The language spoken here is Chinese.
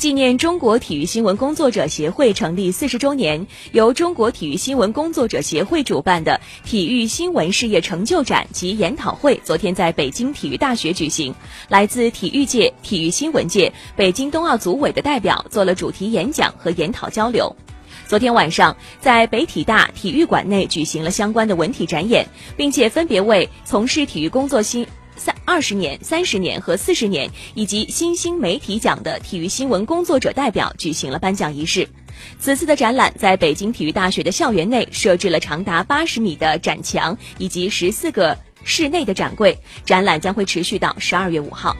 纪念中国体育新闻工作者协会成立四十周年，由中国体育新闻工作者协会主办的体育新闻事业成就展及研讨会，昨天在北京体育大学举行。来自体育界、体育新闻界、北京冬奥组委的代表做了主题演讲和研讨交流。昨天晚上，在北体大体育馆内举行了相关的文体展演，并且分别为从事体育工作新。二十年、三十年和四十年，以及新兴媒体奖的体育新闻工作者代表举行了颁奖仪式。此次的展览在北京体育大学的校园内设置了长达八十米的展墙以及十四个室内的展柜，展览将会持续到十二月五号。